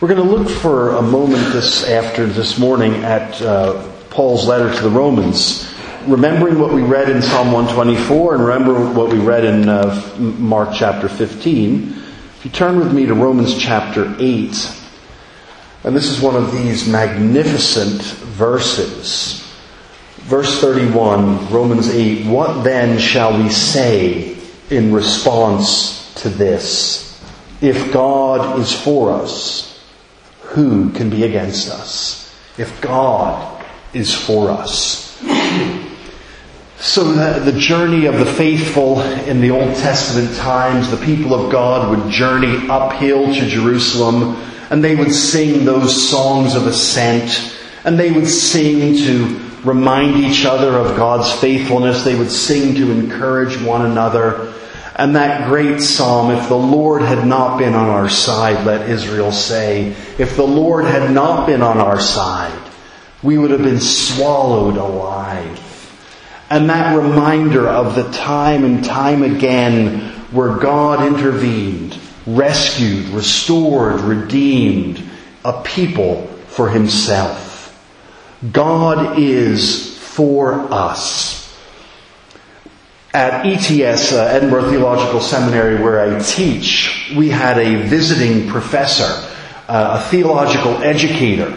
We're going to look for a moment this after this morning at uh, Paul's letter to the Romans, remembering what we read in Psalm 124 and remember what we read in uh, Mark chapter 15. If you turn with me to Romans chapter 8, and this is one of these magnificent verses. Verse 31, Romans 8, what then shall we say in response to this? If God is for us, who can be against us if God is for us? So the, the, journey of the faithful in the Old Testament times, the people of God would journey uphill to Jerusalem and they would sing those songs of ascent and they would sing to remind each other of God's faithfulness. They would sing to encourage one another. And that great psalm, if the Lord had not been on our side, let Israel say, if the Lord had not been on our side, we would have been swallowed alive. And that reminder of the time and time again where God intervened, rescued, restored, redeemed a people for himself. God is for us at ETS, uh, Edinburgh Theological Seminary, where I teach, we had a visiting professor, uh, a theological educator,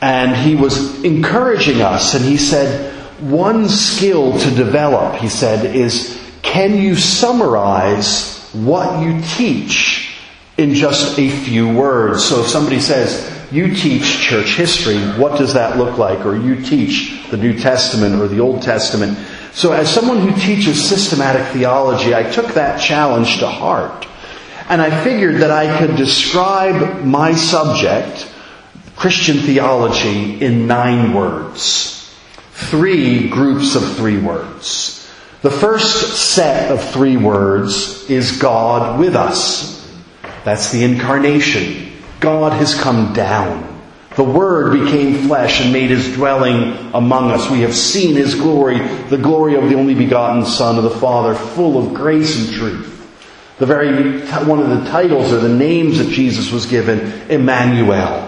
and he was encouraging us, and he said, one skill to develop, he said, is can you summarize what you teach in just a few words? So if somebody says, you teach church history, what does that look like? Or you teach the New Testament or the Old Testament. So as someone who teaches systematic theology, I took that challenge to heart. And I figured that I could describe my subject, Christian theology, in nine words. Three groups of three words. The first set of three words is God with us. That's the incarnation. God has come down. The Word became flesh and made his dwelling among us. We have seen his glory, the glory of the only begotten Son of the Father, full of grace and truth. The very, one of the titles or the names that Jesus was given, Emmanuel,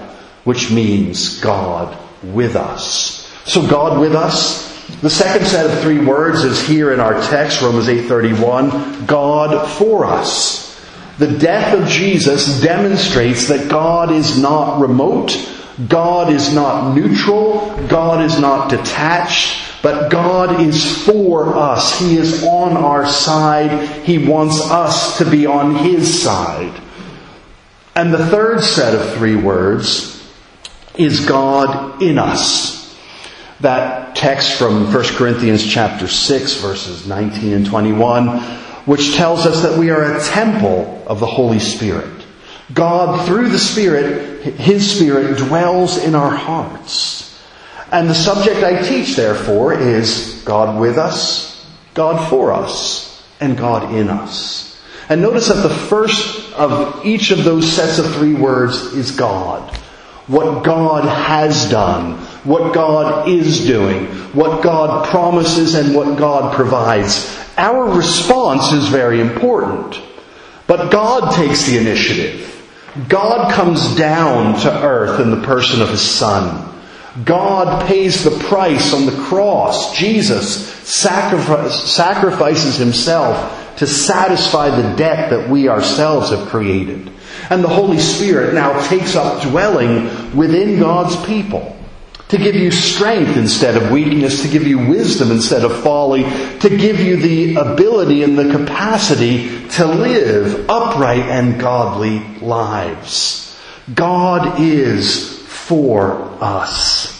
which means God with us. So God with us. The second set of three words is here in our text, Romans 8:31, God for us. The death of Jesus demonstrates that God is not remote, God is not neutral. God is not detached. But God is for us. He is on our side. He wants us to be on His side. And the third set of three words is God in us. That text from 1 Corinthians chapter 6 verses 19 and 21, which tells us that we are a temple of the Holy Spirit. God, through the Spirit, His Spirit dwells in our hearts. And the subject I teach, therefore, is God with us, God for us, and God in us. And notice that the first of each of those sets of three words is God. What God has done, what God is doing, what God promises, and what God provides. Our response is very important. But God takes the initiative. God comes down to earth in the person of His Son. God pays the price on the cross. Jesus sacrifices Himself to satisfy the debt that we ourselves have created. And the Holy Spirit now takes up dwelling within God's people to give you strength instead of weakness, to give you wisdom instead of folly, to give you the ability and the capacity to live upright and godly lives. God is for us.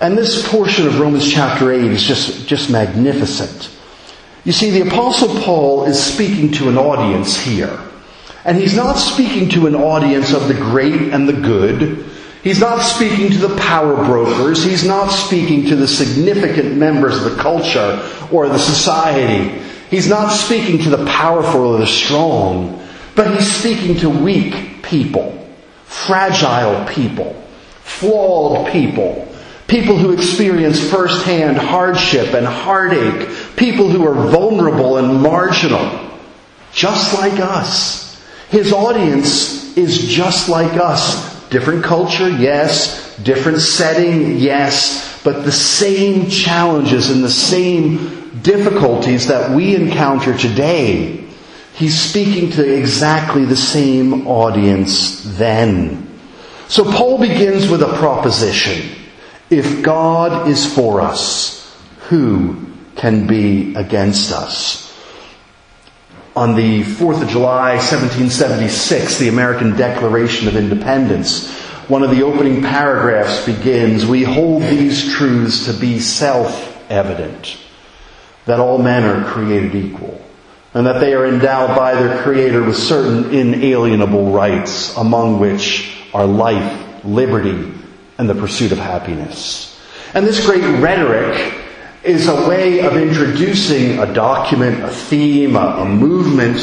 And this portion of Romans chapter 8 is just, just magnificent. You see, the apostle Paul is speaking to an audience here. And he's not speaking to an audience of the great and the good. He's not speaking to the power brokers. He's not speaking to the significant members of the culture or the society. He's not speaking to the powerful or the strong. But he's speaking to weak people, fragile people, flawed people, people who experience firsthand hardship and heartache, people who are vulnerable and marginal, just like us. His audience is just like us Different culture, yes. Different setting, yes. But the same challenges and the same difficulties that we encounter today. He's speaking to exactly the same audience then. So Paul begins with a proposition. If God is for us, who can be against us? On the 4th of July, 1776, the American Declaration of Independence, one of the opening paragraphs begins, We hold these truths to be self-evident, that all men are created equal, and that they are endowed by their Creator with certain inalienable rights, among which are life, liberty, and the pursuit of happiness. And this great rhetoric is a way of introducing a document, a theme, a, a movement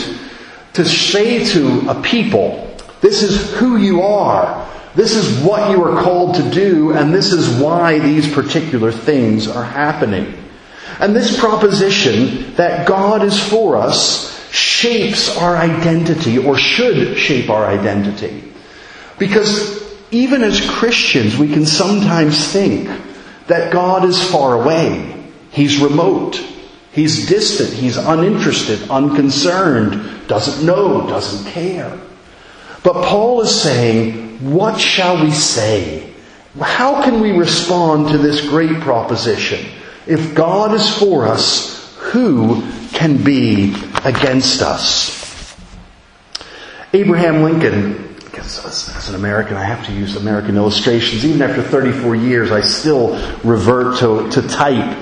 to say to a people, this is who you are. This is what you are called to do, and this is why these particular things are happening. And this proposition that God is for us shapes our identity, or should shape our identity. Because even as Christians, we can sometimes think that God is far away. He's remote. He's distant. He's uninterested, unconcerned, doesn't know, doesn't care. But Paul is saying, what shall we say? How can we respond to this great proposition? If God is for us, who can be against us? Abraham Lincoln as, an American, I have to use American illustrations. Even after 34 years, I still revert to, to type.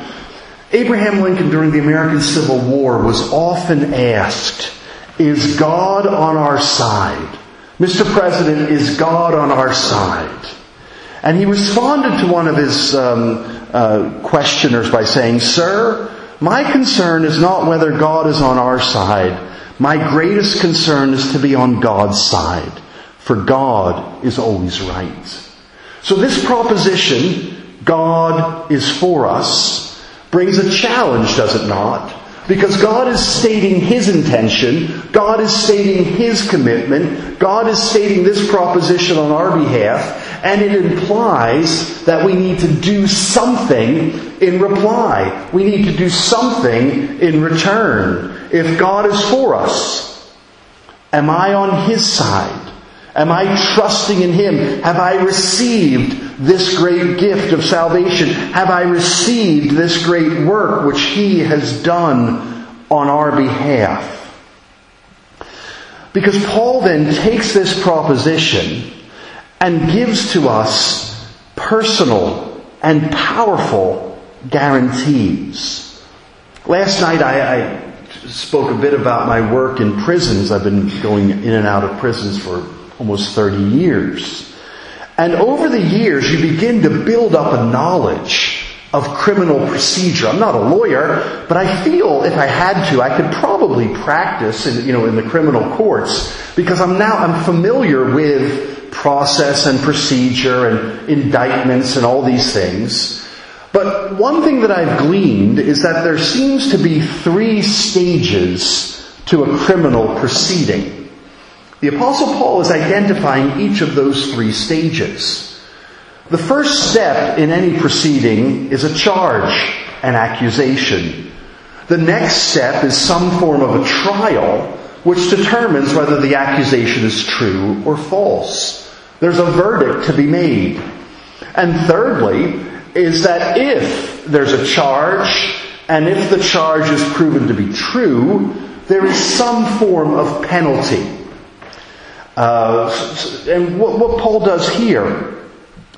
Abraham Lincoln during the American Civil War was often asked, is God on our side? Mr. President, is God on our side? And he responded to one of his um, uh, questioners by saying, Sir, my concern is not whether God is on our side. My greatest concern is to be on God's side for God is always right. So this proposition, God is for us, brings a challenge, does it not? Because God is stating His intention, God is stating His commitment, God is stating this proposition on our behalf, and it implies that we need to do something in reply. We need to do something in return. If God is for us, am I on His side? Am I trusting in Him? Have I received this great gift of salvation? Have I received this great work which He has done on our behalf? Because Paul then takes this proposition and gives to us personal and powerful guarantees. Last night I, I spoke a bit about my work in prisons. I've been going in and out of prisons for almost 30 years. And over the years, you begin to build up a knowledge of criminal procedure. I'm not a lawyer, but I feel if I had to, I could probably practice in, you know, in the criminal courts because I'm now, I'm familiar with process and procedure and indictments and all these things. But one thing that I've gleaned is that there seems to be three stages to a criminal proceeding. The Apostle Paul is identifying each of those three stages. The first step in any proceeding is a charge, an accusation. The next step is some form of a trial, which determines whether the accusation is true or false. There's a verdict to be made. And thirdly, is that if there's a charge, and if the charge is proven to be true, there is some form of penalty. Uh, and what, what Paul does here,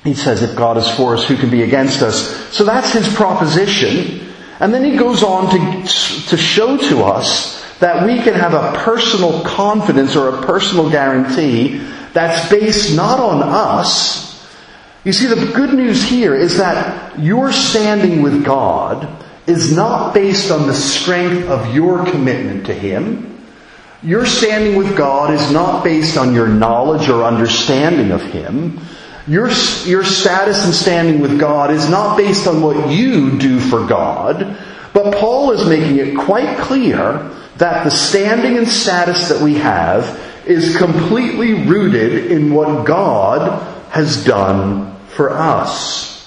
he says, if God is for us, who can be against us? So that's his proposition. And then he goes on to, to show to us that we can have a personal confidence or a personal guarantee that's based not on us. You see, the good news here is that your standing with God is not based on the strength of your commitment to Him. Your standing with God is not based on your knowledge or understanding of Him. Your, your status and standing with God is not based on what you do for God, but Paul is making it quite clear that the standing and status that we have is completely rooted in what God has done for us.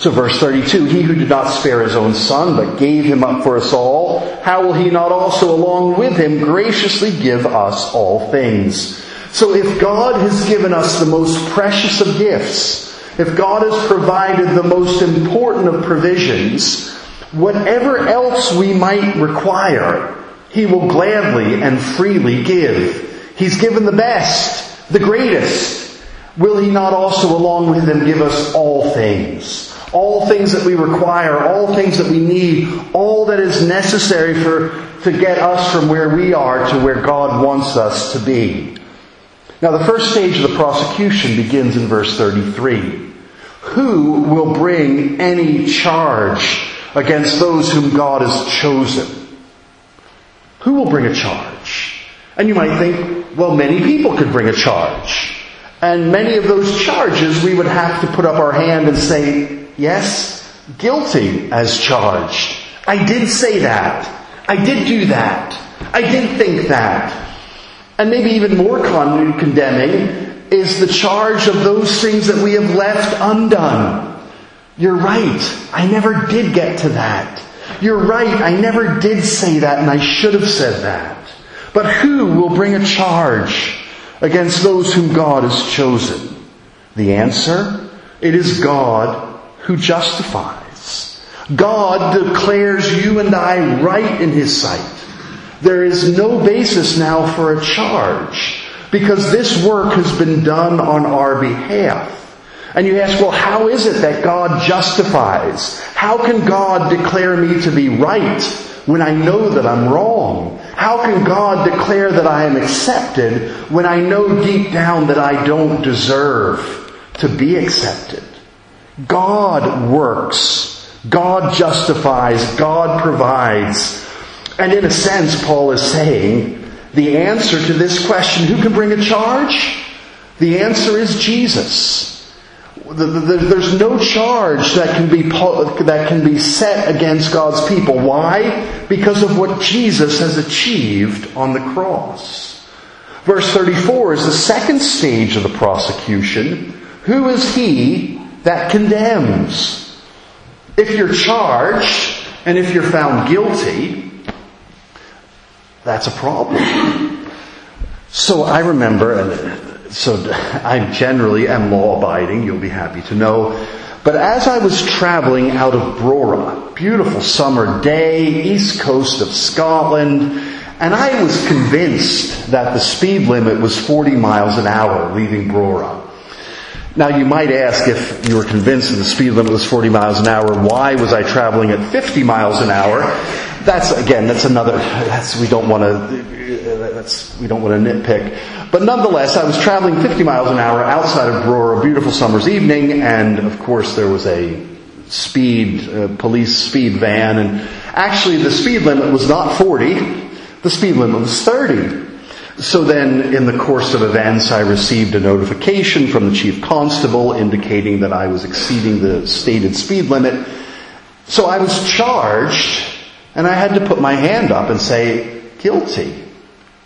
So verse 32, he who did not spare his own son, but gave him up for us all, how will he not also along with him graciously give us all things? So if God has given us the most precious of gifts, if God has provided the most important of provisions, whatever else we might require, he will gladly and freely give. He's given the best, the greatest. Will he not also along with him give us all things? All things that we require, all things that we need, all that is necessary for, to get us from where we are to where God wants us to be. Now the first stage of the prosecution begins in verse 33. Who will bring any charge against those whom God has chosen? Who will bring a charge? And you might think, well, many people could bring a charge. And many of those charges we would have to put up our hand and say, Yes, guilty as charged. I did say that. I did do that. I did think that. And maybe even more con- condemning is the charge of those things that we have left undone. You're right. I never did get to that. You're right. I never did say that and I should have said that. But who will bring a charge against those whom God has chosen? The answer? It is God who justifies. God declares you and I right in His sight. There is no basis now for a charge because this work has been done on our behalf. And you ask, well, how is it that God justifies? How can God declare me to be right when I know that I'm wrong? How can God declare that I am accepted when I know deep down that I don't deserve to be accepted? God works. God justifies. God provides. And in a sense, Paul is saying the answer to this question, who can bring a charge? The answer is Jesus. There's no charge that can be that can be set against God's people. Why? Because of what Jesus has achieved on the cross. Verse 34 is the second stage of the prosecution. Who is he that condemns. If you're charged and if you're found guilty, that's a problem. So I remember, and so I generally am law abiding, you'll be happy to know. But as I was traveling out of Brora, beautiful summer day, east coast of Scotland, and I was convinced that the speed limit was 40 miles an hour leaving Brora. Now you might ask if you were convinced that the speed limit was 40 miles an hour, why was I traveling at 50 miles an hour? That's, again, that's another, that's, we don't want to, that's, we don't want to nitpick. But nonetheless, I was traveling 50 miles an hour outside of Brora, a beautiful summer's evening, and of course there was a speed, uh, police speed van, and actually the speed limit was not 40, the speed limit was 30. So then, in the course of events, I received a notification from the chief constable indicating that I was exceeding the stated speed limit. So I was charged, and I had to put my hand up and say, guilty.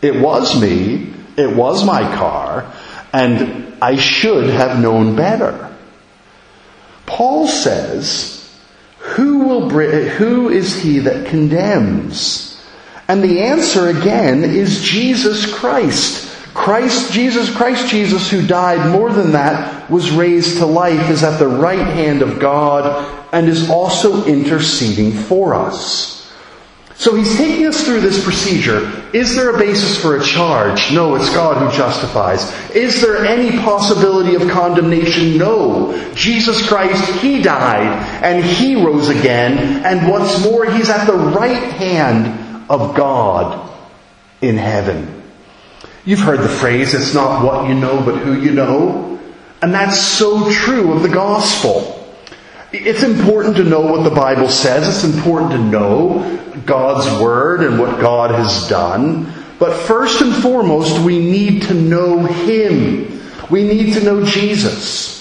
It was me, it was my car, and I should have known better. Paul says, who will who is he that condemns? And the answer again is Jesus Christ. Christ, Jesus, Christ Jesus, who died more than that, was raised to life, is at the right hand of God, and is also interceding for us. So he's taking us through this procedure. Is there a basis for a charge? No, it's God who justifies. Is there any possibility of condemnation? No. Jesus Christ, He died, and He rose again, and what's more, He's at the right hand of God in heaven. You've heard the phrase, it's not what you know, but who you know. And that's so true of the gospel. It's important to know what the Bible says. It's important to know God's Word and what God has done. But first and foremost, we need to know Him. We need to know Jesus.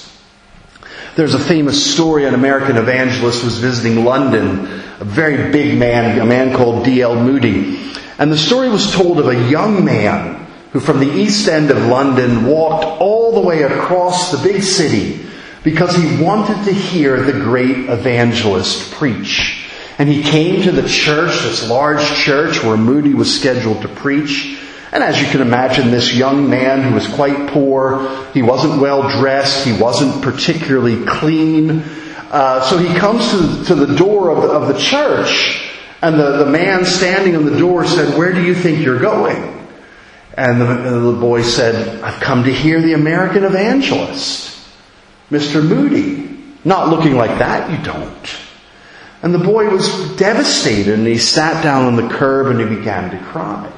There's a famous story, an American evangelist was visiting London, a very big man, a man called D.L. Moody. And the story was told of a young man who from the east end of London walked all the way across the big city because he wanted to hear the great evangelist preach. And he came to the church, this large church where Moody was scheduled to preach. And as you can imagine, this young man who was quite poor, he wasn't well dressed, he wasn't particularly clean. Uh, so he comes to, to the door of the, of the church, and the, the man standing on the door said, Where do you think you're going? And the, the boy said, I've come to hear the American evangelist, Mr. Moody. Not looking like that, you don't. And the boy was devastated and he sat down on the curb and he began to cry.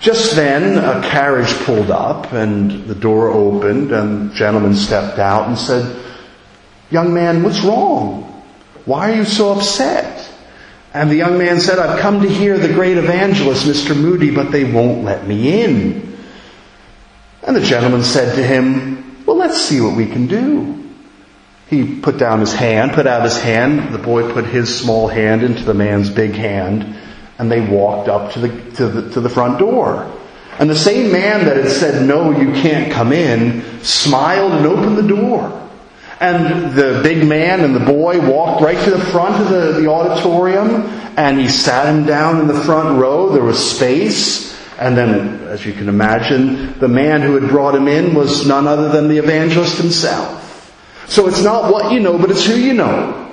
Just then, a carriage pulled up and the door opened and the gentleman stepped out and said, Young man, what's wrong? Why are you so upset? And the young man said, I've come to hear the great evangelist, Mr. Moody, but they won't let me in. And the gentleman said to him, Well, let's see what we can do. He put down his hand, put out his hand. The boy put his small hand into the man's big hand, and they walked up to the, to the, to the front door. And the same man that had said, No, you can't come in, smiled and opened the door. And the big man and the boy walked right to the front of the, the auditorium and he sat him down in the front row. There was space. And then, as you can imagine, the man who had brought him in was none other than the evangelist himself. So it's not what you know, but it's who you know.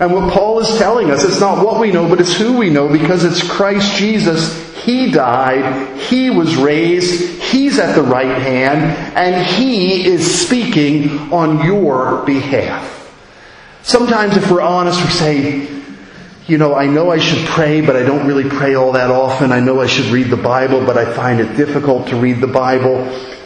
And what Paul is telling us, it's not what we know, but it's who we know because it's Christ Jesus he died, He was raised, He's at the right hand, and He is speaking on your behalf. Sometimes if we're honest, we say, you know, I know I should pray, but I don't really pray all that often. I know I should read the Bible, but I find it difficult to read the Bible.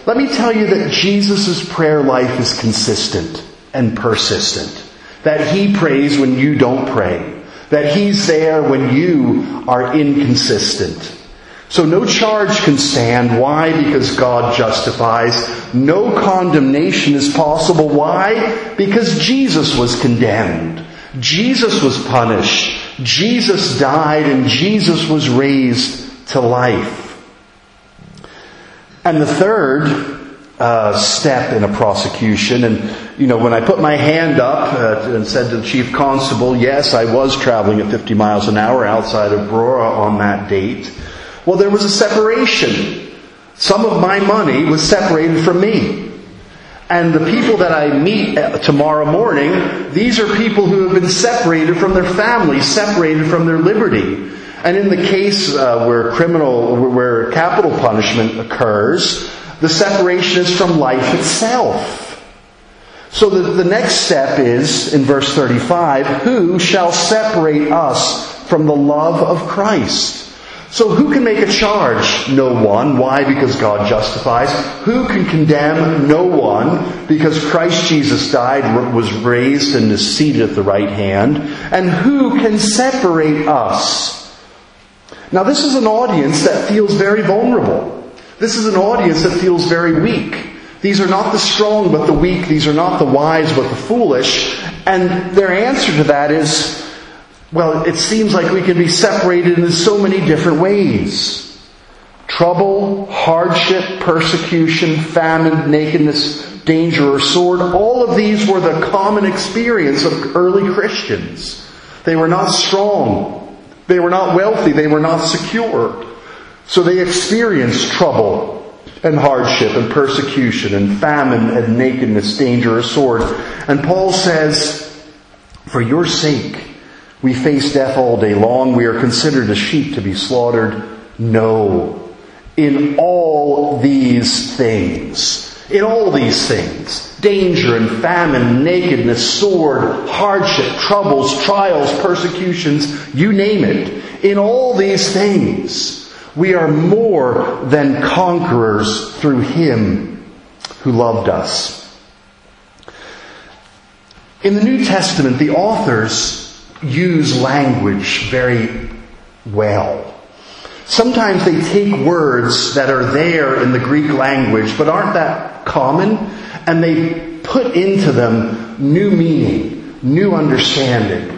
Let me tell you that Jesus' prayer life is consistent and persistent. That He prays when you don't pray. That He's there when you are inconsistent. So no charge can stand. Why? Because God justifies. No condemnation is possible. Why? Because Jesus was condemned. Jesus was punished. Jesus died and Jesus was raised to life. And the third uh, step in a prosecution, and you know, when I put my hand up uh, and said to the chief constable, yes, I was traveling at 50 miles an hour outside of Brora on that date. Well, there was a separation. Some of my money was separated from me. And the people that I meet tomorrow morning, these are people who have been separated from their families, separated from their liberty. And in the case uh, where criminal, where capital punishment occurs, the separation is from life itself. So the, the next step is, in verse 35, who shall separate us from the love of Christ? So who can make a charge? No one. Why? Because God justifies. Who can condemn? No one. Because Christ Jesus died, was raised, and is seated at the right hand. And who can separate us? Now this is an audience that feels very vulnerable. This is an audience that feels very weak. These are not the strong but the weak. These are not the wise but the foolish. And their answer to that is, well, it seems like we can be separated in so many different ways. Trouble, hardship, persecution, famine, nakedness, danger, or sword, all of these were the common experience of early Christians. They were not strong. They were not wealthy. They were not secure. So they experienced trouble and hardship and persecution and famine and nakedness, danger, or sword. And Paul says, for your sake, we face death all day long. We are considered as sheep to be slaughtered. No. In all these things, in all these things, danger and famine, nakedness, sword, hardship, troubles, trials, persecutions, you name it, in all these things, we are more than conquerors through Him who loved us. In the New Testament, the authors use language very well. Sometimes they take words that are there in the Greek language but aren't that common and they put into them new meaning, new understanding.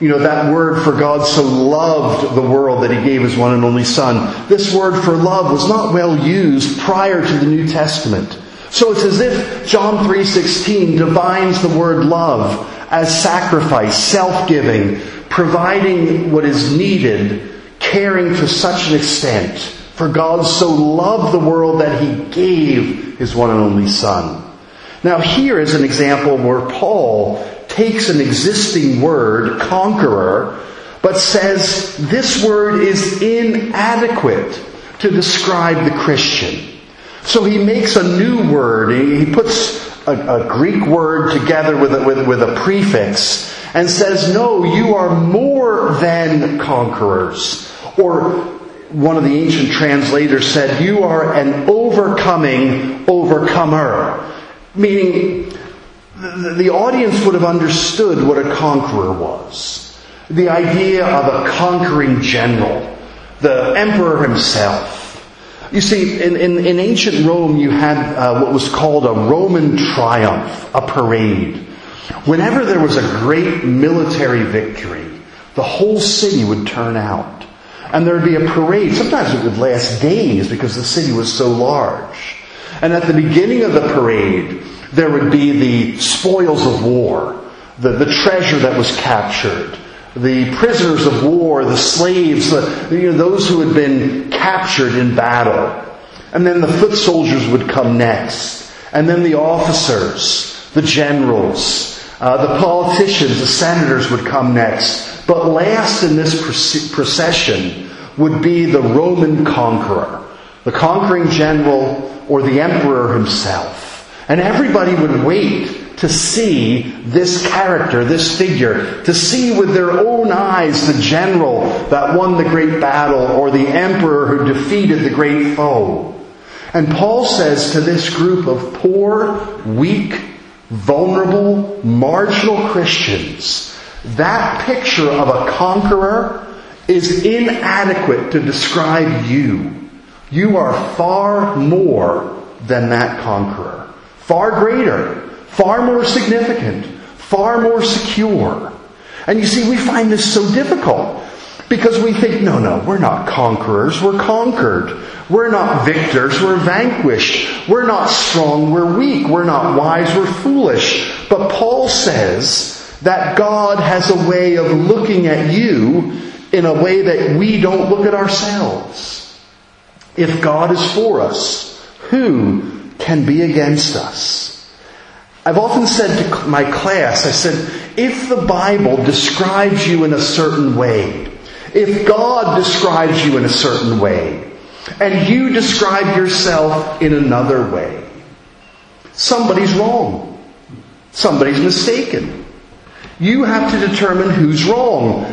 You know, that word for God so loved the world that he gave his one and only son. This word for love was not well used prior to the New Testament. So it's as if John 3:16 defines the word love as sacrifice, self-giving, providing what is needed, caring to such an extent. For God so loved the world that he gave his one and only son. Now here is an example where Paul takes an existing word, conqueror, but says this word is inadequate to describe the Christian. So he makes a new word. He puts a, a Greek word together with a, with, with a prefix and says, no, you are more than conquerors. Or one of the ancient translators said, you are an overcoming overcomer. Meaning, the, the audience would have understood what a conqueror was. The idea of a conquering general, the emperor himself. You see, in, in, in ancient Rome, you had uh, what was called a Roman triumph, a parade. Whenever there was a great military victory, the whole city would turn out. And there would be a parade. Sometimes it would last days because the city was so large. And at the beginning of the parade, there would be the spoils of war, the, the treasure that was captured, the prisoners of war, the slaves, the, you know, those who had been captured in battle. And then the foot soldiers would come next. And then the officers, the generals, uh, the politicians, the senators would come next. But last in this procession would be the Roman conqueror, the conquering general or the emperor himself. And everybody would wait to see this character, this figure, to see with their own eyes the general that won the great battle or the emperor who defeated the great foe. And Paul says to this group of poor, weak, vulnerable, marginal Christians, that picture of a conqueror is inadequate to describe you. You are far more than that conqueror. Far greater far more significant, far more secure. And you see, we find this so difficult because we think, no, no, we're not conquerors, we're conquered. We're not victors, we're vanquished. We're not strong, we're weak. We're not wise, we're foolish. But Paul says that God has a way of looking at you in a way that we don't look at ourselves. If God is for us, who can be against us? I've often said to my class, I said, if the Bible describes you in a certain way, if God describes you in a certain way, and you describe yourself in another way, somebody's wrong. Somebody's mistaken. You have to determine who's wrong.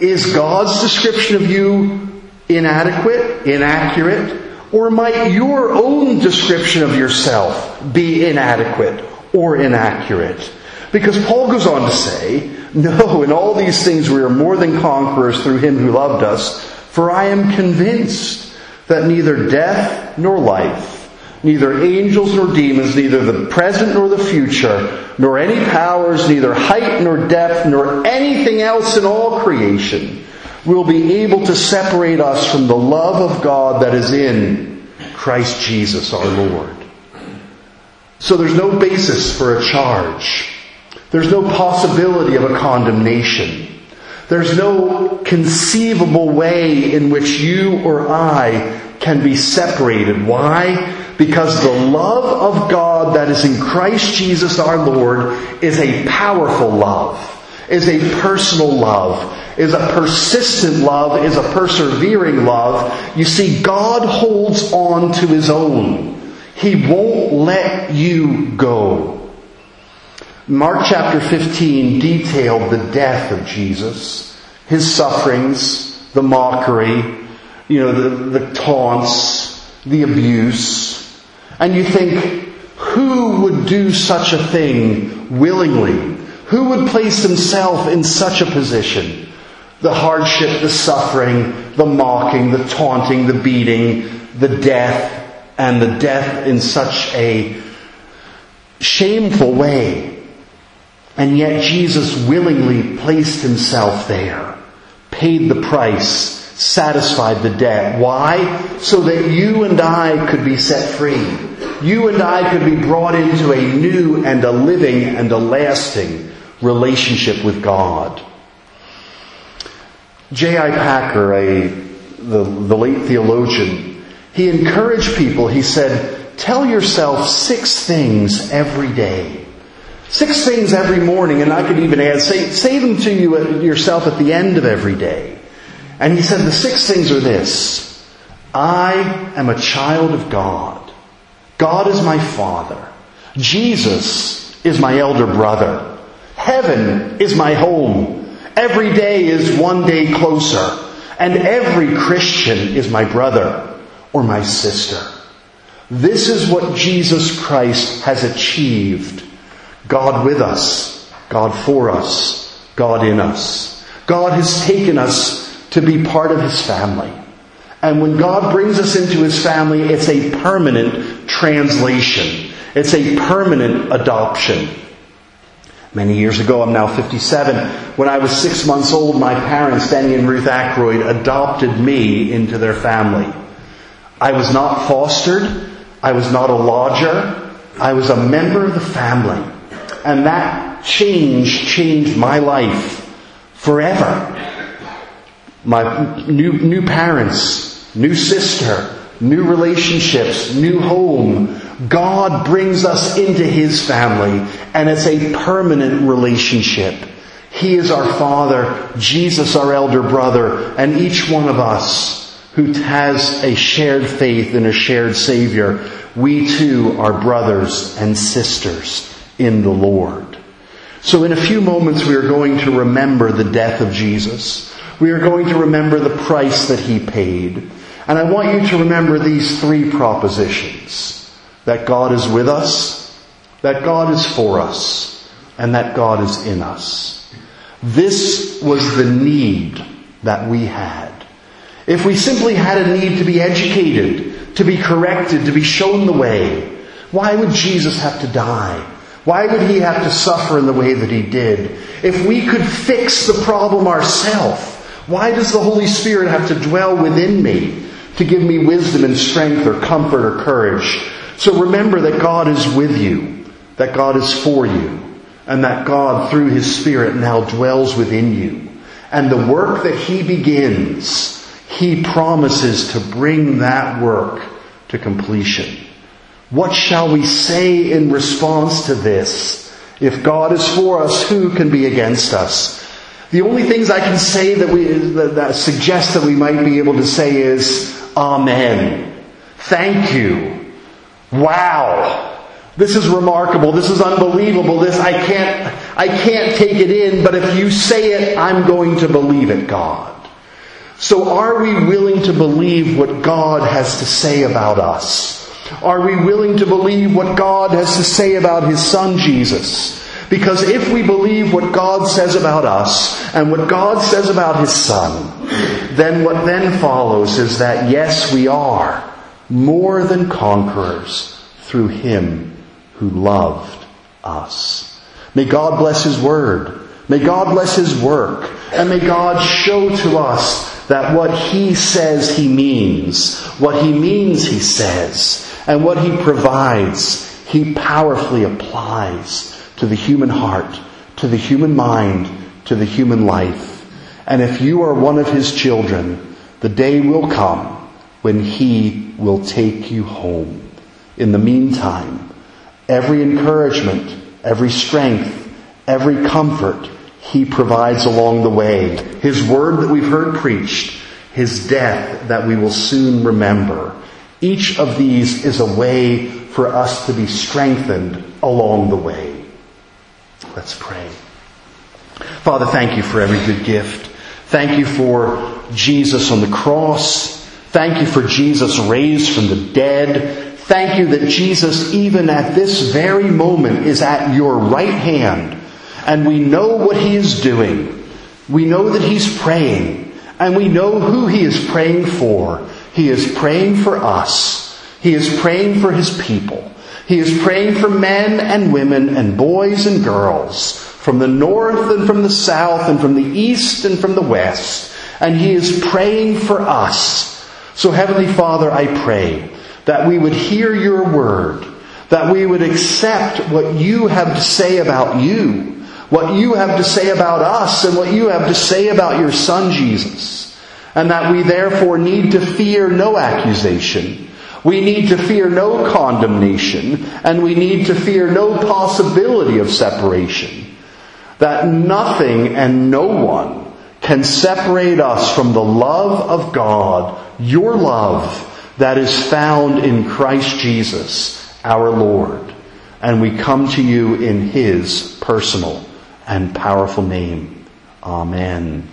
Is God's description of you inadequate, inaccurate, or might your own description of yourself be inadequate or inaccurate? Because Paul goes on to say, No, in all these things we are more than conquerors through him who loved us, for I am convinced that neither death nor life, neither angels nor demons, neither the present nor the future, nor any powers, neither height nor depth, nor anything else in all creation will be able to separate us from the love of God that is in Christ Jesus our Lord. So there's no basis for a charge. There's no possibility of a condemnation. There's no conceivable way in which you or I can be separated. Why? Because the love of God that is in Christ Jesus our Lord is a powerful love, is a personal love, is a persistent love, is a persevering love. You see, God holds on to His own. He won't let you go. Mark chapter 15 detailed the death of Jesus, His sufferings, the mockery, you know, the, the taunts, the abuse. And you think, who would do such a thing willingly? Who would place himself in such a position? the hardship, the suffering, the mocking, the taunting, the beating, the death, and the death in such a shameful way. And yet Jesus willingly placed himself there, paid the price, satisfied the debt. Why? So that you and I could be set free. You and I could be brought into a new and a living and a lasting relationship with God. J.I. Packer, a, the, the late theologian, he encouraged people, he said, tell yourself six things every day. Six things every morning, and I could even add, say, say them to you uh, yourself at the end of every day. And he said the six things are this. I am a child of God. God is my father. Jesus is my elder brother. Heaven is my home. Every day is one day closer. And every Christian is my brother or my sister. This is what Jesus Christ has achieved. God with us, God for us, God in us. God has taken us to be part of His family. And when God brings us into His family, it's a permanent translation. It's a permanent adoption. Many years ago, I'm now 57, when I was six months old, my parents, Denny and Ruth Ackroyd, adopted me into their family. I was not fostered. I was not a lodger. I was a member of the family. And that change changed my life forever my new, new parents, new sister, new relationships, new home. God brings us into His family and it's a permanent relationship. He is our Father, Jesus our elder brother, and each one of us who has a shared faith in a shared Savior, we too are brothers and sisters in the Lord. So in a few moments we are going to remember the death of Jesus we are going to remember the price that he paid. And I want you to remember these three propositions. That God is with us, that God is for us, and that God is in us. This was the need that we had. If we simply had a need to be educated, to be corrected, to be shown the way, why would Jesus have to die? Why would he have to suffer in the way that he did? If we could fix the problem ourselves, why does the Holy Spirit have to dwell within me to give me wisdom and strength or comfort or courage? So remember that God is with you, that God is for you, and that God, through His Spirit, now dwells within you. And the work that He begins, He promises to bring that work to completion. What shall we say in response to this? If God is for us, who can be against us? The only things I can say that we that, that suggest that we might be able to say is Amen. Thank you. Wow. This is remarkable. This is unbelievable. This I can't I can't take it in, but if you say it, I'm going to believe it, God. So are we willing to believe what God has to say about us? Are we willing to believe what God has to say about His Son Jesus? Because if we believe what God says about us and what God says about His Son, then what then follows is that yes, we are more than conquerors through Him who loved us. May God bless His Word. May God bless His work. And may God show to us that what He says He means, what He means He says, and what He provides, He powerfully applies to the human heart, to the human mind, to the human life. And if you are one of his children, the day will come when he will take you home. In the meantime, every encouragement, every strength, every comfort he provides along the way. His word that we've heard preached, his death that we will soon remember. Each of these is a way for us to be strengthened along the way. Let's pray. Father, thank you for every good gift. Thank you for Jesus on the cross. Thank you for Jesus raised from the dead. Thank you that Jesus, even at this very moment, is at your right hand. And we know what he is doing. We know that he's praying. And we know who he is praying for. He is praying for us. He is praying for his people. He is praying for men and women and boys and girls from the north and from the south and from the east and from the west. And He is praying for us. So Heavenly Father, I pray that we would hear your word, that we would accept what you have to say about you, what you have to say about us, and what you have to say about your Son Jesus. And that we therefore need to fear no accusation. We need to fear no condemnation, and we need to fear no possibility of separation that nothing and no one can separate us from the love of God, your love that is found in Christ Jesus, our Lord. And we come to you in His personal and powerful name. Amen.